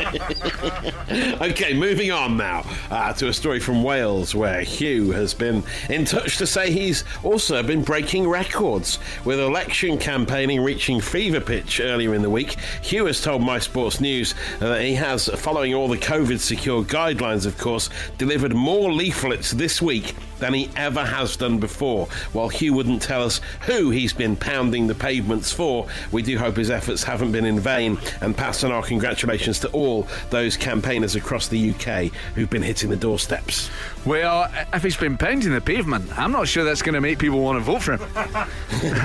Okay, moving on now uh, to a story from Wales where Hugh has been in touch to say he's also been breaking records with election campaigning reaching fever pitch earlier in the week. Hugh has told My Sports News uh, that he has, following all the COVID secure guidelines, of course, delivered more leaflets this week than he ever has done before. While Hugh wouldn't tell us who he's been pounding the pavements for, we do hope his efforts haven't been in vain and pass on our congratulations to all those campaigners across the UK who've been hitting the doorsteps. Well, if he's been painting the pavement, I'm not sure that's going to make people want to vote for him.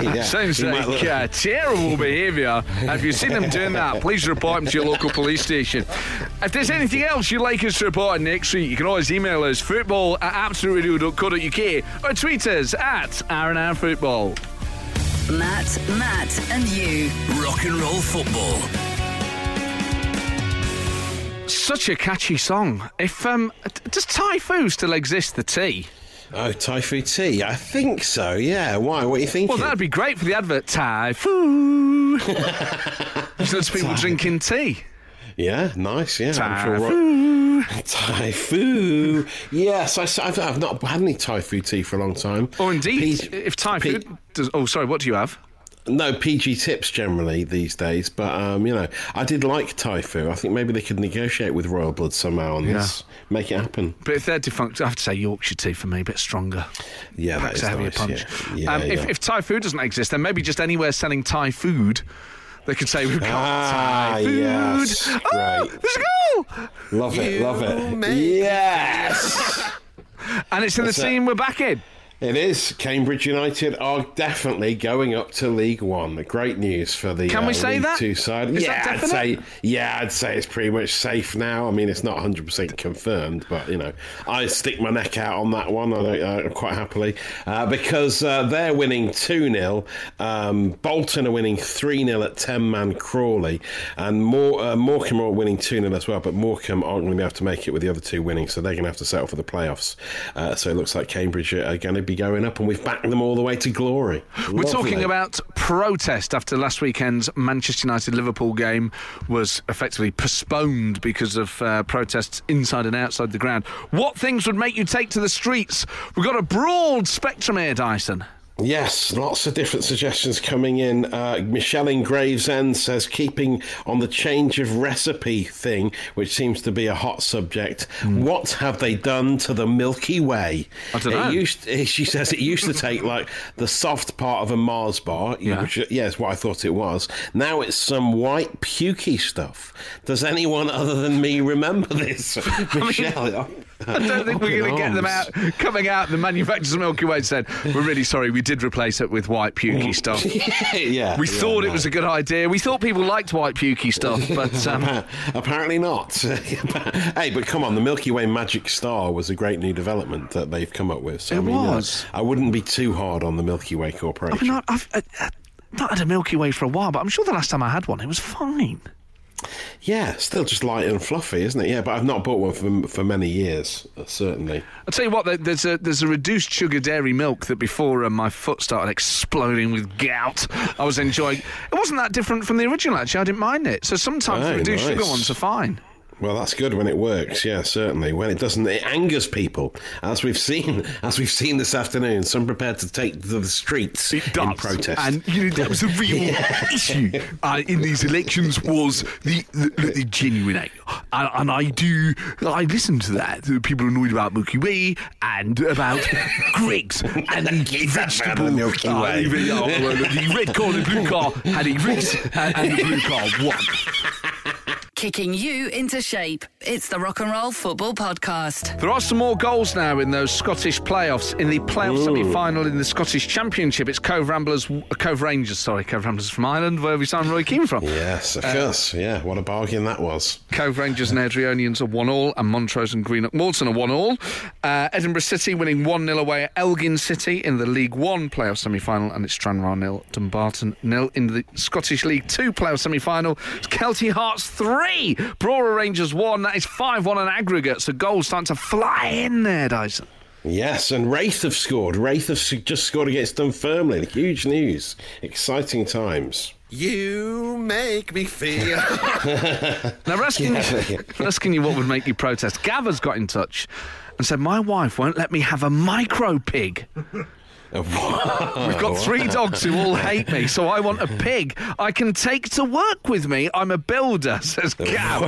Yeah, Sounds like look- uh, terrible behaviour. If you've seen him doing that, please report him to your local police station. If there's anything else you'd like us to report on next week, you can always email us football at absoluteradio.co.uk or tweet us at R&R Football. Matt, Matt, and you. Rock and roll football. Such a catchy song. If um, does Typhoo still exist? The tea. Oh, Typhoo tea? I think so, yeah. Why? What are you thinking? Well, that'd be great for the advert. Typhoo. Lots of people drinking tea. Yeah, nice. Yeah, Thai I'm sure. Fu. Thai food. Yes, I, have I've not had any Typhoo tea for a long time. Or indeed, P- if Thai P- food does. Oh, sorry. What do you have? No PG tips generally these days, but um, you know, I did like Typhoo. I think maybe they could negotiate with Royal Blood somehow on this, make it happen. But if they're defunct, I have to say Yorkshire tea for me, a bit stronger. Yeah, that Packs is a heavier nice. punch. Yeah, yeah, um, If, yeah. if Typhoo doesn't exist, then maybe just anywhere selling Thai food, they could say we've got Ah, Thai food. yes, Oh, there's a goal! love it, love it. Yes. And it's in That's the it. scene we're back in. It is. Cambridge United are definitely going up to League One. Great news for the Can we uh, say League that? Two side. Is yeah, I'd say. Yeah, I'd say it's pretty much safe now. I mean, it's not 100 percent confirmed, but you know, I stick my neck out on that one. I don't, uh, quite happily uh, because uh, they're winning two 0 um, Bolton are winning three 0 at 10 man Crawley, and More, uh, Morecambe are winning two 0 as well. But Morecambe aren't going to be able to make it with the other two winning, so they're going to have to settle for the playoffs. Uh, so it looks like Cambridge are going to be going up, and we've backed them all the way to glory. We're talking about protest after last weekend's Manchester United Liverpool game was effectively postponed because of uh, protests inside and outside the ground. What things would make you take to the streets? We've got a broad spectrum here, Dyson. Yes, lots of different suggestions coming in. Uh, Michelle in Gravesend says keeping on the change of recipe thing, which seems to be a hot subject. What have they done to the Milky Way? I dunno. Used, she says it used to take like the soft part of a Mars bar, know, Yeah. which yeah, is what I thought it was. Now it's some white pukey stuff. Does anyone other than me remember this? Michelle, I don't think we're going to get them out coming out. The manufacturers of Milky Way said, "We're really sorry, we did replace it with white pukey stuff." yeah, We yeah, thought it was a good idea. We thought people liked white pukey stuff, but um, Apparently not. hey, but come on, the Milky Way Magic Star was a great new development that they've come up with. So, It I mean, uh, was. I wouldn't be too hard on the Milky Way I Corporation. mean, I- I've uh, not had a Milky Way for a while, but I'm sure the last time I had one, it was fine. Yeah, still just light and fluffy, isn't it? Yeah, but I've not bought one for, for many years, certainly. I'll tell you what, there's a there's a reduced sugar dairy milk that before uh, my foot started exploding with gout, I was enjoying. It wasn't that different from the original, actually. I didn't mind it. So sometimes the Oh, reduced sugar ones are fine. Well, that's good when it works. Yeah, certainly. When it doesn't, it angers people, as we've seen, as we've seen this afternoon. Some prepared to take to the streets in protest. And you know, that was the real issue uh, in these elections was the the, the genuine anger. And, and I do, I listen to that. People annoyed about Milky Way and about Greggs and the Keep that man vegetable. the Milky uh, Way. the, uh, the red car and the blue car had a race and, and the blue car won. Kicking you into shape. It's the Rock and Roll Football Podcast. There are some more goals now in those Scottish playoffs. In the playoff semi-final in the Scottish Championship, it's Cove Ramblers, uh, Cove Rangers, sorry, Cove Ramblers from Ireland, where we signed Roy Keane from. yes, Uh, of course. Yeah, what a bargain that was. Cove Rangers and Airdrieonians are 1 all, and Montrose and Greenock Morton are 1 all. Uh, Edinburgh City winning 1 0 away at Elgin City in the League One playoff semi final, and it's Stranraer nil, Dumbarton nil in the Scottish League Two playoff semi final. It's Kelty Hearts 3, Brora Rangers 1. That is 5 1 on aggregate, so goals starting to fly in there, Dyson. Yes, and Raith have scored. Raith have just scored against Dunfermline. Huge news. Exciting times. You make me feel. Now, we're asking, we're asking you what would make you protest. Gav's got in touch and said, My wife won't let me have a micro pig. We've got three dogs who all hate me, so I want a pig I can take to work with me. I'm a builder, says Gav.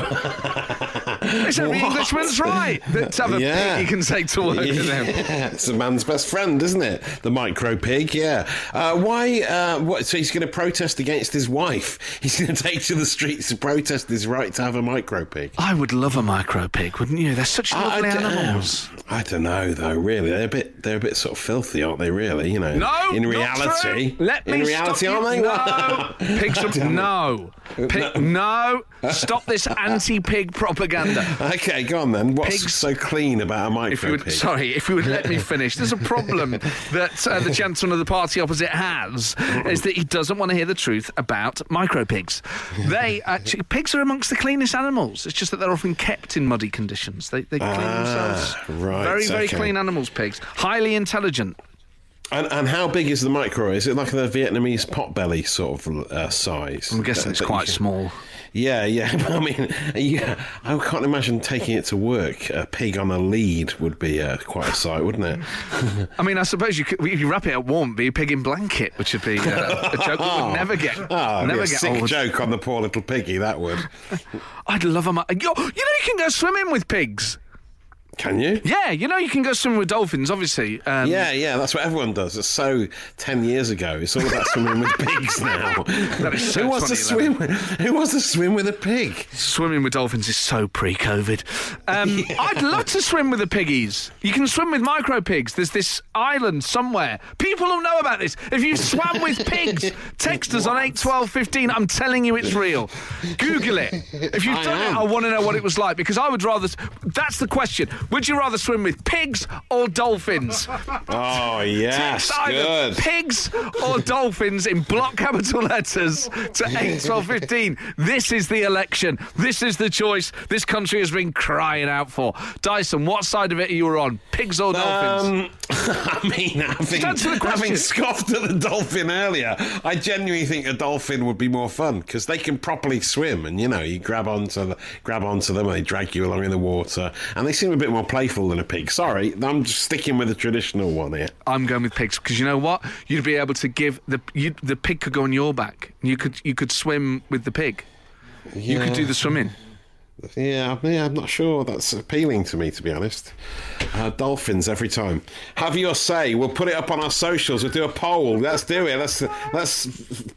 Listen, the Englishman's right. Let's have a Yeah. pig you can take to work with him. It's a man's best friend, isn't it? The micro pig, yeah. Uh, why? Uh, what? So he's going to protest against his wife. He's going to take to the streets to protest his right to have a micro pig. I would love a micro pig, wouldn't you? They're such lovely I, don't- animals. I don't know though. Really, they're a bit. They're a bit sort of filthy, aren't they? Really, you know. No, In not reality, true. Let me in reality, stop you. No, I are don't no. Pig, no. Stop this anti-pig propaganda. Okay, go on then. What's Pigs- so clean about a micro If you would, pig? sorry, if you would let me finish, there's a problem that uh, the gentleman of the party opposite has, is that he doesn't want to hear the truth about micro pigs. They actually, pigs are amongst the cleanest animals. It's just that they're often kept in muddy conditions. They, they clean themselves. Ah, right, Very, very okay. clean animals, pigs. Highly intelligent. And, and how big is the micro? Is it like the Vietnamese potbelly sort of uh, size? I'm guessing That- it's that quite can- small. Yeah, yeah. I mean, yeah, I can't imagine taking it to work. A pig on a lead would be uh, quite a sight, wouldn't it? I mean, I suppose you could, if you wrap it up warm, be a pig in blanket, which would be uh, a joke that would never get, Oh, never a get sick old. joke on the poor little piggy. That would. I'd love a. you know, you can go swimming with pigs. Can you? Yeah, you know, you can go swimming with dolphins. Obviously, um, Yeah, yeah, that's what everyone does. It's so ten years ago. It's all about swimming with pigs now. So who wants to swim? With, who wants to swim with a pig? Swimming with dolphins is so pre-COVID. Um, I'd love to swim with the piggies. You can swim with micro pigs. There's this island somewhere. People will know about this. If you've swam with pigs, text us on eight twelve fifteen. I'm telling you, it's real. Google it. If you've I done am. it, I want to know what it was like because I would rather. That's the question. Would you rather swim with pigs or dolphins? Oh yes, Text either good. pigs or dolphins in block capital letters to 8 12 15. This is the election. This is the choice this country has been crying out for. Dyson, what side of it are you on? Pigs or dolphins? Um, I mean, having, Answer the question. having scoffed at the dolphin earlier, I genuinely think a dolphin would be more fun because they can properly swim, and you know, you grab onto the, grab onto them, and they drag you along in the water, and they seem a bit more playful than a pig. Sorry, I'm just sticking with the traditional one here. I'm going with pigs because you know what? You'd be able to give the you, the pig could go on your back. You could you could swim with the pig. You could do the swimming. Yeah, yeah, I'm not sure that's appealing to me, to be honest. Uh, dolphins every time. Have your say. We'll put it up on our socials. We'll do a poll. Let's do it. Let's let's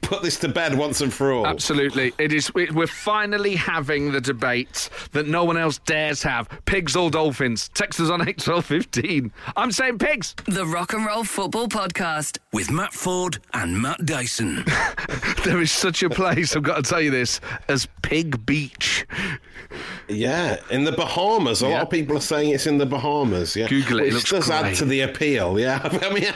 put this to bed once and for all. Absolutely. It is. we- We're finally having the debate that no one else dares have. Pigs or dolphins? Text us on 8 12 15. I'm saying pigs. The Rock and Roll Football Podcast. With Matt Ford and Matt Dyson. There is such a place, I've got to tell you this, as Pig Beach. Yeah, in the Bahamas. A lot of people are saying it's in the Bahamas. Yeah, Google it, it Which looks does add to the appeal. Yeah, I mean,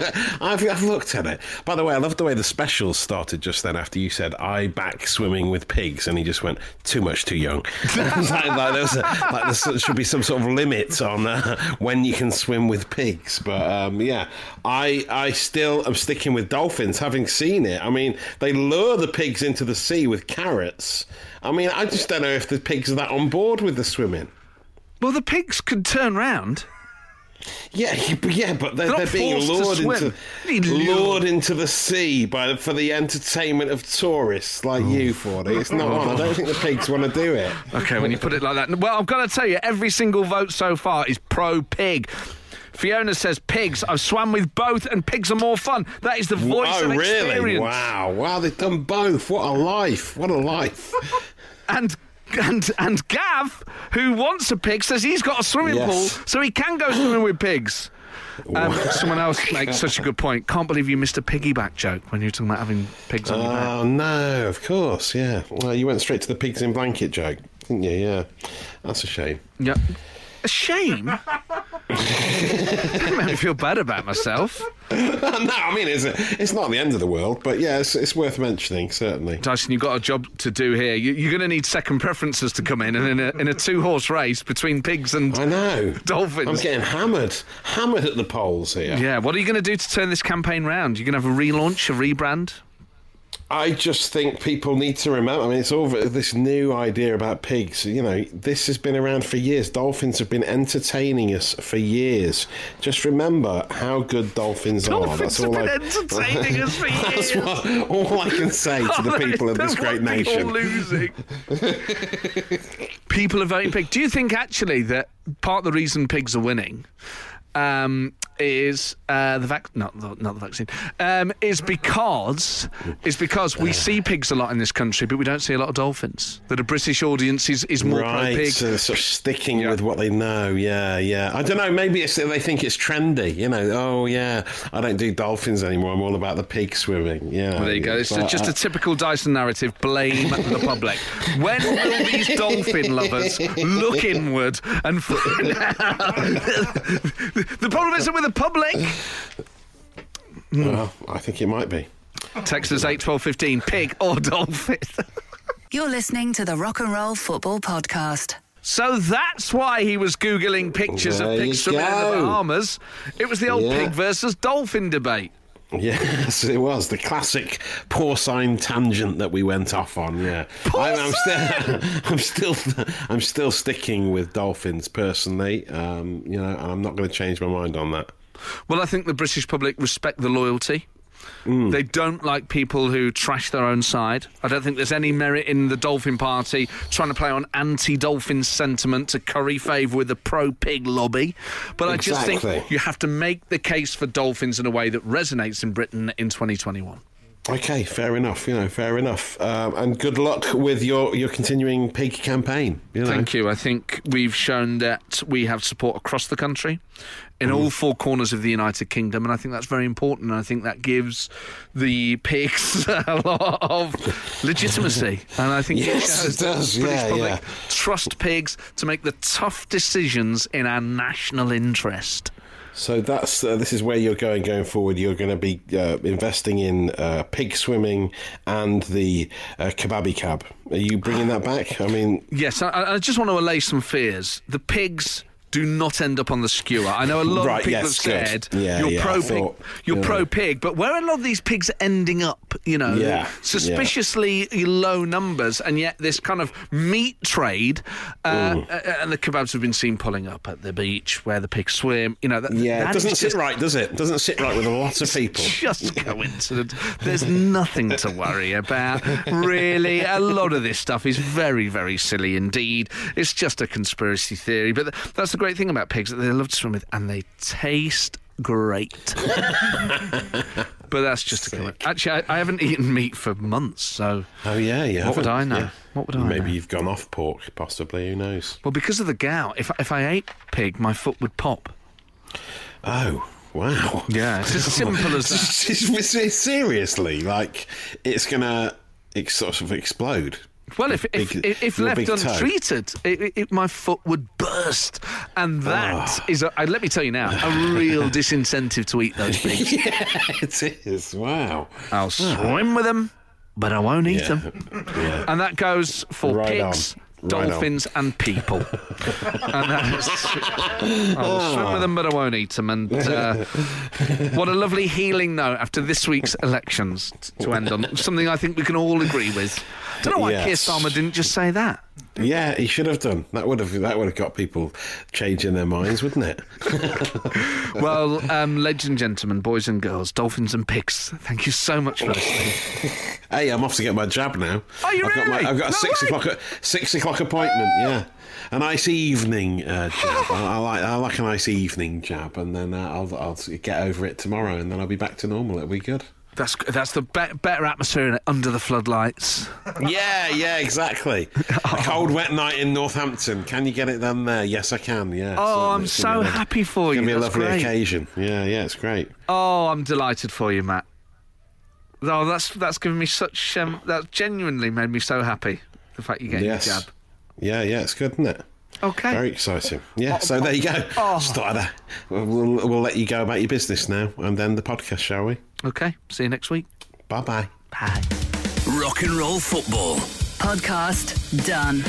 I've, I've looked at it. By the way, I love the way the specials started just then after you said I back swimming with pigs, and he just went too much, too young. like, like, there's a, like there should be some sort of limit on uh, when you can swim with pigs. But um, yeah, I I still am sticking with dolphins, having seen it. I mean, they lure the pigs into the sea with carrots. I mean, I just don't know if the pigs are that on board with the swimming. Well, the pigs could turn round. Yeah, yeah, but- they're, They're they're, being lured into lured. into the sea by for the entertainment of tourists like you, Fordy. It's not on. I don't think the pigs want to do it. Okay, when you put it like that. Well, I've got to tell you, every single vote so far is pro pig. Fiona says pigs. I've swam with both, and pigs are more fun. That is the voice oh, of really? experience. Wow, wow! They've done both. What a life! What a life! And and and Gav, who wants a pig, says he's got a swimming Yes. pool, so he can go swimming with pigs. Um, someone else makes such a good point. Can't believe you missed a piggyback joke when you were talking about having pigs on your back. Oh no! Of course, yeah. Well, you went straight to the pigs in blanket joke, didn't you? Yeah, that's a shame. Yeah. A shame. Made me feel bad about myself. no, I mean it's it's not the end of the world, but yeah, it's, it's worth mentioning certainly. Dyson, you've got a job to do here. You, you're going to need second preferences to come in, and in a, in a two horse race between pigs and I know. dolphins. I'm getting hammered, hammered at the polls here. Yeah, what are you going to do to turn this campaign round? You're going to have a relaunch, a rebrand? I just think people need to remember. I mean, it's all this new idea about pigs. You know, this has been around for years. Dolphins have been entertaining us for years. Just remember how good dolphins, are. Dolphins That's have all been I, entertaining us for That's years. what, all I can say to the people of this great nation. losing. people are voting pig. Do you think actually that part of the reason pigs are winning um, is uh, the vac not the, not the vaccine um, is because is because we see pigs a lot in this country, but we don't see a lot of dolphins. That a British audience is, is more pro Right, pig. so they're sort of sticking Yeah. with what they know. Yeah, yeah. I don't know. Maybe it's they think it's trendy. You know, oh yeah, I don't do dolphins anymore. I'm all about the pig swimming. Yeah. Well, there you go. It's But, just a typical Dyson narrative. Blame the public. When will these dolphin lovers look inward and find out? the problem isn't with the public. well, I think it might be. Text us eight twelve fifteen. Pig or dolphin? You're listening to the Rock and Roll Football Podcast. So that's why he was googling pictures There of you pigs swimming in the go. Bahamas. It was the old Yeah. pig versus dolphin debate. Yes, it was the classic porcine tangent that we went off on. Yeah, I'm, I'm still, I'm still, I'm still sticking with dolphins personally. Um, you know, and I'm not going to change my mind on that. Well, I think the British public respect the loyalty. Mm. They don't like people who trash their own side. I don't think there's any merit in the Dolphin Party trying to play on anti-Dolphin sentiment to curry favour with the pro-pig lobby. But I just think you have to make the case for dolphins in a way that resonates in Britain in 2021. Okay, fair enough. You know, fair enough. Um, and good luck with your your continuing pig campaign. You know. Thank you. I think we've shown that we have support across the country, in all four corners of the United Kingdom, and I think that's very important. And I think that gives the pigs a lot of legitimacy. And I think Yes, shows it does. the British Yeah, public yeah. trust pigs to make the tough decisions in our national interest. So that's uh, this is where you're going going forward. You're going to be uh, investing in uh, pig swimming and the uh, cab. Are you bringing that back? I mean, Yes, I, I just want to allay some fears. The pigs do not end up on the skewer. I know a lot Right, of people yes, are good. scared. Yeah, you're yeah, pro pig. thought, You're you know. pro pig, but where are a lot of these pigs ending up? You know, Yeah, suspiciously low numbers, and yet this kind of meat trade. Uh, uh, and the kebabs have been seen pulling up at the beach where the pigs swim. You know, that, yeah, that it doesn't is sit right, does it? Doesn't sit right with a lot of people. just coincidence. There's nothing to worry about. Really, a lot of this stuff is very, very silly indeed. It's just a conspiracy theory. But that's the great thing about pigs that they love to swim with, and they taste great. but that's just a comment. Actually, I, I haven't eaten meat for months, so Oh yeah, yeah. what would I know? What would I Maybe know? you've gone off pork, possibly. Who knows? Well, because of the gout, if if I ate pig, my foot would pop. Oh, wow. Yeah, it's as simple as that. Seriously, like it's gonna ex- sort of explode. Well, if if, Big- if, if left untreated, it, it, my foot would burst, and that Ah. is, a, let me tell you now, a real disincentive to eat those pigs. yeah, it is. Wow. I'll swim with them, but I won't eat Yeah. them, Yeah. and that goes for Right pigs. On. Dolphins and people, and that's, I'll swim with them, but I won't eat them. And uh, what a lovely healing note after this week's elections t- to end on something I think we can all agree with. Don't know why Keir Yes. Starmer didn't just say that. Yeah, he should have done. That would have that would have got people changing their minds, wouldn't it? Well, um, ladies and gentlemen, boys and girls, dolphins and pigs, thank you so much for listening. Hey, I'm off to get my jab now. Are you I've got, really? my, I've got a No six way. o'clock six o'clock appointment. Yeah, a nice evening uh, jab. I, I like I like a nice evening jab, and then uh, I'll I'll get over it tomorrow, and then I'll be back to normal. It'll be good. That's that's the be- better atmosphere in- under the floodlights. Yeah, yeah, exactly. A cold, wet night in Northampton. Can you get it done there? Yes, I can. Yeah. Oh. I'm so a happy for It's you. gonna be a That's lovely great. occasion. Yeah, yeah, it's great. Oh, I'm delighted for you, Matt. Oh, that's that's given me such. Um, that genuinely made me so happy. The fact you get Yes. a jab. Yeah, yeah, it's good, isn't it? Okay. Very exciting. Yeah, so there you go. Oh. Started. We'll, uh, we'll, we'll let you go about your business now and then the podcast, shall we? Okay. See you next week. Bye bye. Bye. Rock and roll football. Podcast done.